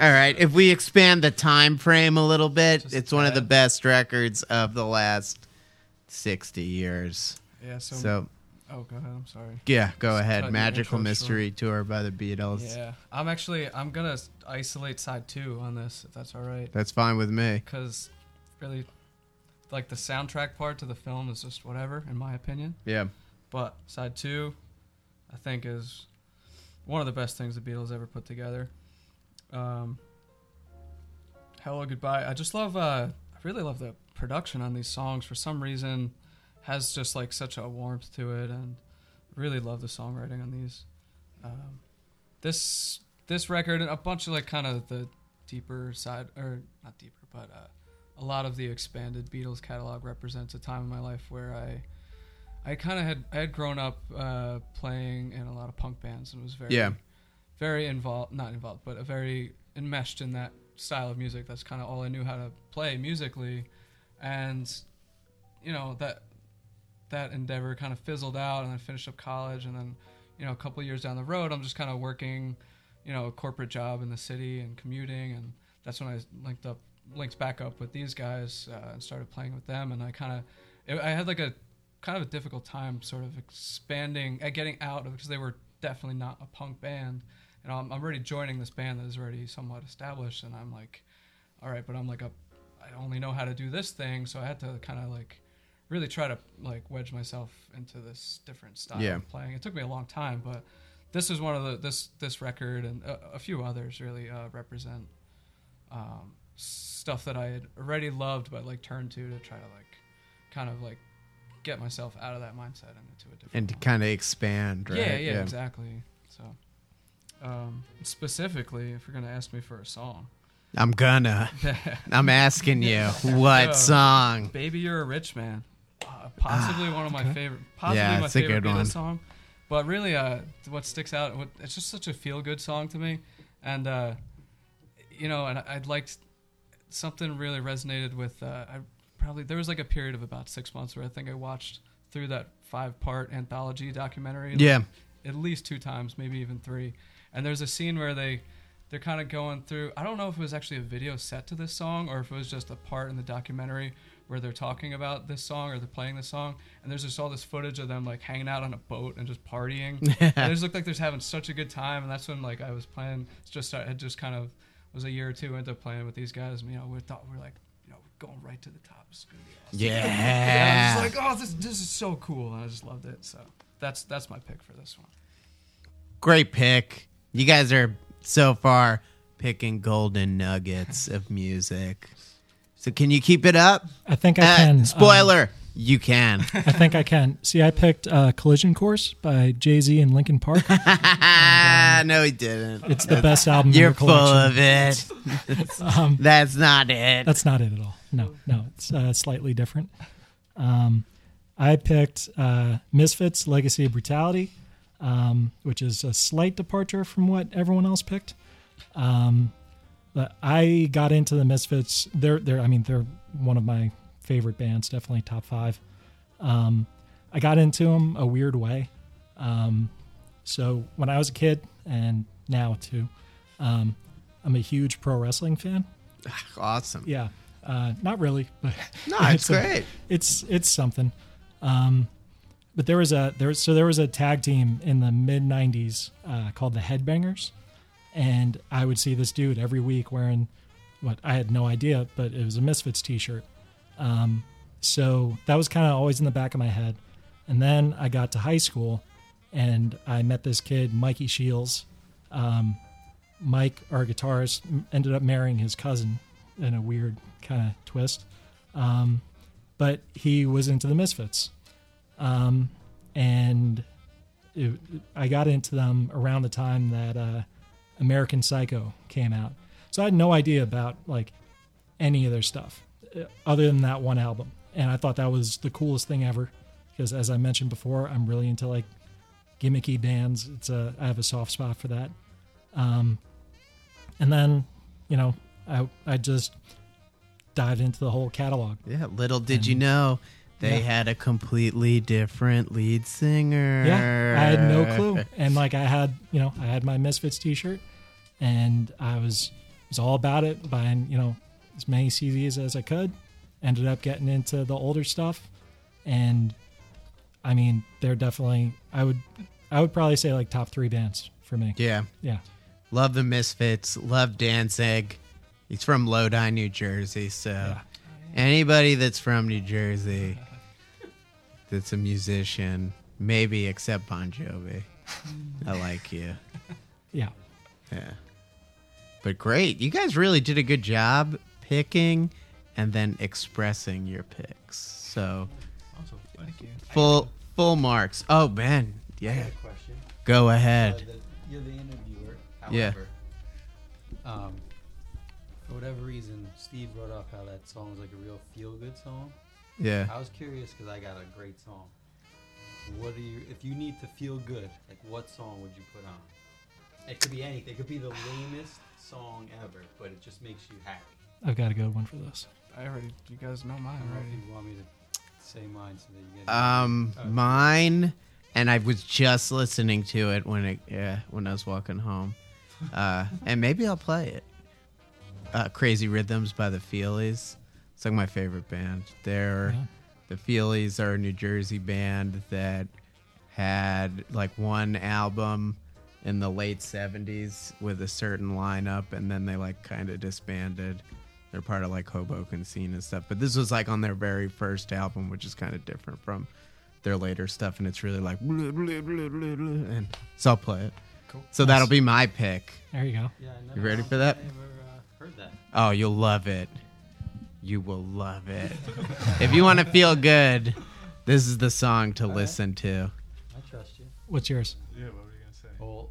Speaker 1: All right. If we expand the time frame a little bit,
Speaker 2: Just
Speaker 1: it's one of the best records of the last sixty years.
Speaker 2: Yeah. So,
Speaker 1: So
Speaker 2: oh, go ahead. I'm sorry.
Speaker 1: yeah, go
Speaker 2: Just
Speaker 1: ahead. Magical Mystery Tour by the Beatles.
Speaker 2: Yeah. I'm actually I'm gonna isolate side two on this if that's all right,
Speaker 1: That's fine with me.
Speaker 2: because really, like the soundtrack part to the film is just whatever in my opinion.
Speaker 1: Yeah.
Speaker 2: But side two, I think is one of the best things the Beatles ever put together. Um, Hello Goodbye. I just love. Uh, I really love the production on these songs. For some reason, has just like such a warmth to it, and really love the songwriting on these. Um, this this record and a bunch of like kind of the deeper side, or not deeper, but uh, a lot of the expanded Beatles catalog represents a time in my life where I. I kind of had I had grown up uh, playing in a lot of punk bands and was very
Speaker 1: Yeah.
Speaker 2: Very involved not involved but a very enmeshed in that style of music. That's kind of all I knew how to play musically. And you know that that endeavor kind of fizzled out and I finished up college. And then you know a couple years down the road I'm just kind of working you know a corporate job in the city and commuting. And that's when I linked up linked back up with these guys uh, and started playing with them. And I kind of I had like a kind of a difficult time sort of expanding at getting out of because they were definitely not a punk band and I'm, I'm already joining this band that is already somewhat established and i'm like all right but i'm like a i only know how to do this thing so i had to kind of like really try to like wedge myself into this different style
Speaker 1: Yeah.
Speaker 2: of playing it took me a long time but this is one of the this this record and a, a few others really uh, represent um, stuff that i had already loved but like turned to to try to like kind of like get myself out of that mindset and into a different
Speaker 1: and to kind of expand, right?
Speaker 2: Yeah, yeah, exactly. So, um, specifically, if you're gonna ask me for a song,
Speaker 1: I'm gonna. I'm asking you, what song?
Speaker 2: "Baby You're a Rich Man," uh, possibly one of my
Speaker 4: okay.
Speaker 2: favorite, possibly
Speaker 1: Yeah,
Speaker 2: my favorite
Speaker 1: good
Speaker 2: Beatles
Speaker 1: one.
Speaker 2: song. But really, uh, what sticks out, what, it's just such a feel good song to me, and uh, you know, and I'd liked something really resonated with. Uh, I probably there was like a period of about six months where I think I watched through that five part anthology documentary. like,
Speaker 1: Yeah.
Speaker 2: at least two times, maybe even three. And there's a scene where they they're kind of going through. I don't know if it was actually a video set to this song or if it was just a part in the documentary where they're talking about this song or they're playing this song. And there's just all this footage of them like hanging out on a boat and just partying. and they just looked like they're having such a good time. And that's when like I was playing. It's just I just kind of was a year or two into playing with these guys. And, you know, we thought we are like you know going right to the top. It's gonna be awesome. And I
Speaker 1: Yeah.
Speaker 2: was like, oh, this this is so cool, and I just loved it. So that's that's my pick for this one.
Speaker 1: Great pick. You guys are so far picking golden nuggets of music. So can you keep it up?
Speaker 4: I think I
Speaker 1: Uh,
Speaker 4: can. um,
Speaker 1: spoiler, you can.
Speaker 4: I think I can. See, I picked uh, "Collision Course" by Jay Z and Linkin Park.
Speaker 1: Ah, no, he didn't.
Speaker 4: It's the best album.
Speaker 1: You're full of it.
Speaker 4: Um,
Speaker 1: That's not it.
Speaker 4: That's not it at all. No, no, it's uh, slightly different. Um, I picked uh, Misfits: Legacy of Brutality, um, which is a slight departure from what everyone else picked. Um, but I got into the Misfits. They're, they're, I mean, they're one of my favorite bands, definitely top five. Um, I got into them a weird way. Um, so when I was a kid, and now too, um, I'm a huge pro wrestling fan.
Speaker 1: awesome.
Speaker 4: Yeah, uh, not really, but
Speaker 1: No, it's
Speaker 4: a-
Speaker 1: great.
Speaker 4: it's it's something. Um, but there was a there was, so there was a tag team in the mid '90s uh, called the Headbangers, and I would see this dude every week wearing what I had no idea, but it was a Misfits T-shirt. Um, so that was kind of always in the back of my head. And then I got to high school, and I met this kid, Mikey Shields. Um, Mike, our guitarist, ended up marrying his cousin in a weird kind of twist. Um, but he was into the Misfits. Um, and it, I got into them around the time that uh, American Psycho came out. So I had no idea about like any of their stuff uh, other than that one album. And I thought that was the coolest thing ever because as I mentioned before, I'm really into like gimmicky bands. It's a I have a soft spot for that. Um, and then, you know, I I just dived into the whole catalog.
Speaker 1: Yeah, little did you know they
Speaker 4: Yeah.
Speaker 1: had a completely different lead singer.
Speaker 4: Yeah, I had no clue. And like I had, you know, I had my Misfits T-shirt, and I was was all about it, buying you know as many CDs as I could. Ended up getting into the older stuff, and I mean, they're definitely I would I would probably say like top three bands for me.
Speaker 1: Yeah.
Speaker 4: Yeah,
Speaker 1: Love the Misfits. Love Danzig. He's from Lodi, New Jersey. So anybody that's from New Jersey that's a musician, maybe except Bon Jovi. I like you.
Speaker 4: Yeah.
Speaker 1: Yeah. But great. You guys really did a good job picking and then expressing your picks. So
Speaker 3: Also,
Speaker 2: Thank you.
Speaker 1: full full marks. Oh man.
Speaker 5: I
Speaker 1: Yeah.
Speaker 5: got question.
Speaker 1: Go
Speaker 5: Uh,
Speaker 1: ahead.
Speaker 5: the, you're the interviewer.
Speaker 1: Yeah.
Speaker 5: Um, for whatever reason, Steve brought up how that song was like a real feel-good song.
Speaker 1: Yeah.
Speaker 5: I was curious because I got a great song. What do you, if you need to feel good, like what song would you put on? It could be anything. It could be the lamest song ever, but it just makes you happy.
Speaker 4: I've got a good one for this.
Speaker 2: I already. You guys know
Speaker 5: I
Speaker 2: mine
Speaker 5: don't know
Speaker 2: already.
Speaker 5: if you want me to say mine so that you get.
Speaker 1: Um
Speaker 5: Uh,
Speaker 1: mine and I was just listening to it when it yeah, when I was walking home. Uh and maybe I'll play it. Uh Crazy Rhythms by the Feelies. It's like my favorite band. They're
Speaker 4: Yeah.
Speaker 1: the Feelies are a New Jersey band that had like one album in the late 70s with a certain lineup and then they like kind of disbanded. They're part of like Hoboken scene and stuff. But this was like on their very first album, which is kind of different from their later stuff and it's really like blah, blah, blah, blah, blah, and so I'll play it.
Speaker 2: Cool.
Speaker 1: So that'll be my pick.
Speaker 4: There you go.
Speaker 5: yeah,
Speaker 1: you ready for that?
Speaker 5: think I ever uh, heard that.
Speaker 1: Oh, you'll love it. You will love it. if you want to feel good, this is the song to
Speaker 5: All right.
Speaker 1: listen to.
Speaker 5: I trust you.
Speaker 4: What's yours?
Speaker 3: yeah, what were you gonna say?
Speaker 5: Well,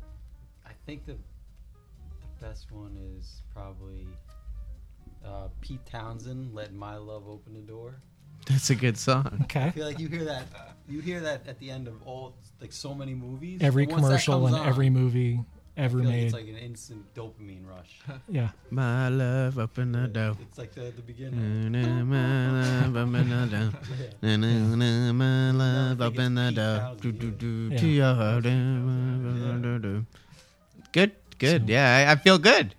Speaker 5: I think the, the best one is probably uh, Pete Townshend, "Let My Love Open the Door."
Speaker 1: That's a good song.
Speaker 4: Okay.
Speaker 5: I feel like you hear that, you hear that at the end of all like so many movies.
Speaker 4: Every
Speaker 5: and once that
Speaker 4: commercial
Speaker 5: comes
Speaker 4: and
Speaker 5: on,
Speaker 4: every movie
Speaker 5: I
Speaker 4: ever
Speaker 5: feel like it's like an instant dopamine rush.
Speaker 4: yeah.
Speaker 1: My love, open the door.
Speaker 5: It's like the the beginning.
Speaker 1: My love, open the door. My love,
Speaker 5: I think
Speaker 1: open the
Speaker 5: it's Pete
Speaker 1: door. Do, do, do, to your heart. Do, do, do. Good, good.
Speaker 4: So-
Speaker 1: Yeah, I, I feel good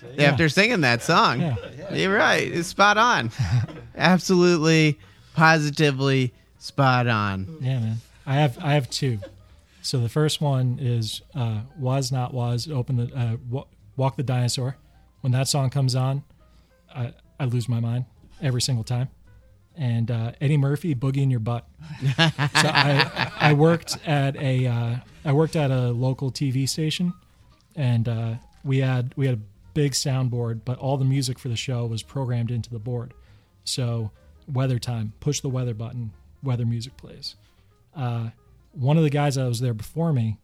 Speaker 5: So,
Speaker 4: Yeah.
Speaker 1: after singing that song.
Speaker 4: Yeah.
Speaker 5: yeah.
Speaker 1: You're right. It's spot on. Absolutely, positively spot on.
Speaker 4: Yeah, man. I have I have two. So the first one is uh, "Was Not Was." Open the uh, Wa- "Walk the Dinosaur." When that song comes on, I, I lose my mind every single time. And uh, Eddie Murphy, "Boogie in Your Butt." so I I worked at a uh, I worked at a local TV station, and uh, we had we had a big soundboard, but all the music for the show was programmed into the board. So weather time, push the weather button, weather music plays. One of the guys that was there before me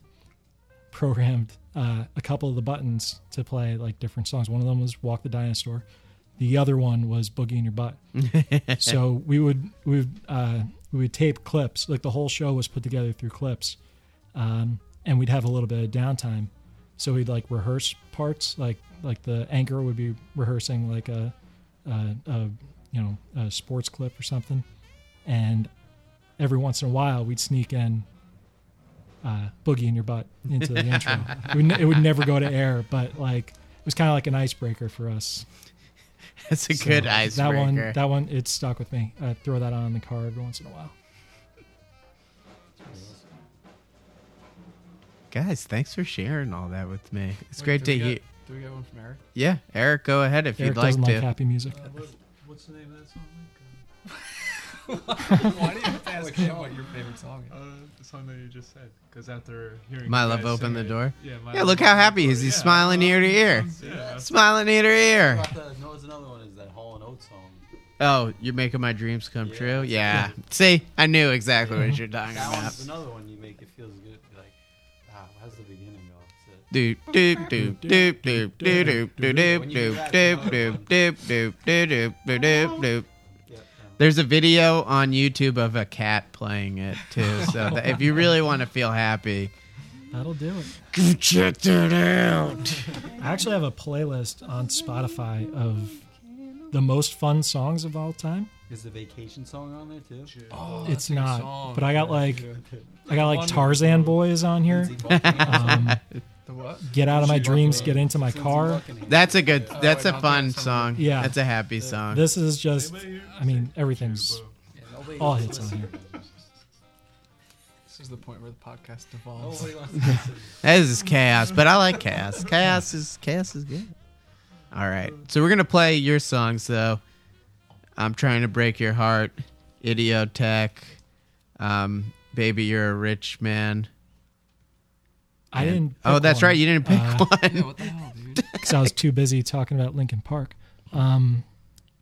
Speaker 4: programmed uh, a couple of the buttons to play like different songs. One of them was "Walk the Dinosaur," the other one was "Boogie in Your Butt." so we would we would uh, we would tape clips. Like the whole show was put together through clips, um, and we'd have a little bit of downtime. So we'd like rehearse parts, like like the anchor would be rehearsing like a, a, a you know a sports clip or something, and every once in a while we'd sneak in uh, "Boogie in Your Butt" into the intro. It would, ne- it would never go to air, but like it was kind of like an icebreaker for us.
Speaker 1: That's a
Speaker 4: So
Speaker 1: good
Speaker 4: That one, that one, it stuck with me. I throw that on in the car every once in a while.
Speaker 1: Guys, thanks for sharing all that with me. It's
Speaker 2: Wait,
Speaker 1: great to hear.
Speaker 2: Do we get one from Eric?
Speaker 1: Yeah, Eric, go ahead if
Speaker 4: Eric
Speaker 1: you'd like
Speaker 4: doesn't
Speaker 1: to.
Speaker 4: like happy music.
Speaker 3: Uh, what, what's the name of that song? Like,
Speaker 2: Why do you have to ask him what your favorite song is?
Speaker 3: uh, uh, the song that you just said. Because after hearing
Speaker 1: My Love
Speaker 3: guys
Speaker 1: Open
Speaker 3: sing
Speaker 1: the
Speaker 3: it-
Speaker 1: Door?
Speaker 3: Yeah, My
Speaker 1: Yeah,
Speaker 3: Love
Speaker 1: look how happy he is. He's
Speaker 3: yeah.
Speaker 1: smiling ear to ear.
Speaker 3: Yeah.
Speaker 1: Smiling ear to ear.
Speaker 5: What no, it's another one. Is that Hall and Oates song?
Speaker 1: Oh, you're making my dreams come
Speaker 5: Yeah.
Speaker 1: true? Yeah. See, I knew exactly what you're talking
Speaker 5: That
Speaker 1: about.
Speaker 5: one's another one you make it feels good. You're like, wow, how's the beginning go? It's
Speaker 1: Doop doop doop doop doop doop doop doop
Speaker 5: When you do
Speaker 1: doop
Speaker 5: that,
Speaker 1: doop
Speaker 5: another
Speaker 1: doop doop doop doop doop doop doop.
Speaker 5: A, yeah,
Speaker 1: There's a video on YouTube of a cat playing it too. So that if you really want to feel happy,
Speaker 4: That'll do it.
Speaker 1: go check that out.
Speaker 4: I actually have a playlist on Spotify of the most fun songs of all time.
Speaker 5: Is the vacation song on there too?
Speaker 2: Oh,
Speaker 4: it's
Speaker 2: that's a good
Speaker 4: not,
Speaker 2: song.
Speaker 4: but I got like I got like
Speaker 2: Wonderful.
Speaker 4: Tarzan Boys on here. Um,
Speaker 2: The what?
Speaker 4: Get out of my dreams, get into my car.
Speaker 1: That's a good.
Speaker 2: Oh,
Speaker 1: That's a fun song.
Speaker 4: Yeah.
Speaker 1: that's a happy song.
Speaker 4: This is just, I mean, everything's
Speaker 3: Bo?
Speaker 5: Yeah, nobody
Speaker 4: all hits on here.
Speaker 5: this.
Speaker 2: This is the point where the podcast devolves.
Speaker 5: Nobody wants to listen.
Speaker 1: This is chaos, but I like chaos. Chaos is chaos is good. All right, so we're gonna play your songs though. I'm trying to break your heart, Idioteque, um, baby, you're a rich man.
Speaker 4: I didn't.
Speaker 6: Oh, that's
Speaker 4: one,
Speaker 6: right. You didn't pick
Speaker 4: uh,
Speaker 6: one.
Speaker 2: Yeah, what the hell, dude?
Speaker 4: because I was too busy talking about Linkin Park. Um,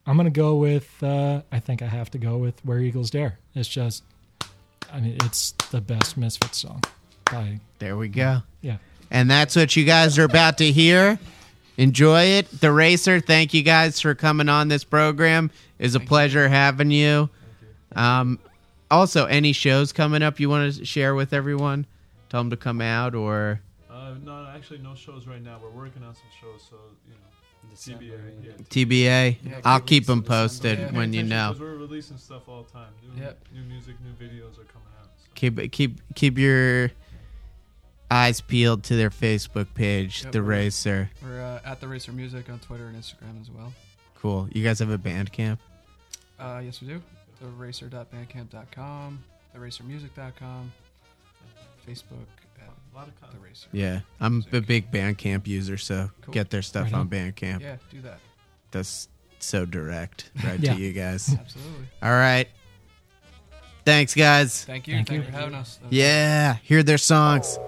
Speaker 4: I'm gonna go with. Uh, I think I have to go with "Where Eagles Dare." It's just, I mean, it's the best Misfits song. By
Speaker 6: There we go.
Speaker 4: yeah,
Speaker 6: And that's what you guys are about to hear. Enjoy it. The Racer, thank you guys for coming on this program. It's a pleasure having you. Um, also, any shows coming up you want to share with everyone? Tell them to come out or.
Speaker 3: Uh, no, actually, no shows right now. We're working on some shows, so you know,
Speaker 5: December,
Speaker 3: TBA. Yeah,
Speaker 6: TBA.
Speaker 2: Yeah,
Speaker 6: I'll
Speaker 2: keep
Speaker 6: keep them posted
Speaker 2: December.
Speaker 6: when you know.
Speaker 3: Because we're releasing stuff all the time. New,
Speaker 2: Yep.
Speaker 3: new music, new videos are coming out. So.
Speaker 6: Keep keep keep your eyes peeled to their Facebook page,
Speaker 2: Yep.
Speaker 6: The Racer.
Speaker 2: We're uh, at the Racer Music on Twitter and Instagram as well.
Speaker 6: Cool. You guys have a Bandcamp?
Speaker 2: Uh, yes, we do. TheRacer.bandcamp.com, TheRacerMusic.com, Facebook at
Speaker 3: A lot of
Speaker 2: The
Speaker 3: content.
Speaker 2: Racer.
Speaker 6: Yeah. I'm a big Bandcamp user, so
Speaker 2: Cool.
Speaker 6: get their stuff
Speaker 4: Right
Speaker 6: on
Speaker 4: on.
Speaker 6: Bandcamp.
Speaker 2: Yeah, do that.
Speaker 6: That's so direct, right
Speaker 4: Yeah.
Speaker 6: to you guys.
Speaker 2: Absolutely.
Speaker 6: All right. Thanks, guys.
Speaker 2: Thank you.
Speaker 4: Thank
Speaker 2: Thank,
Speaker 4: you.
Speaker 2: you for having us.
Speaker 6: Yeah. Hear their songs.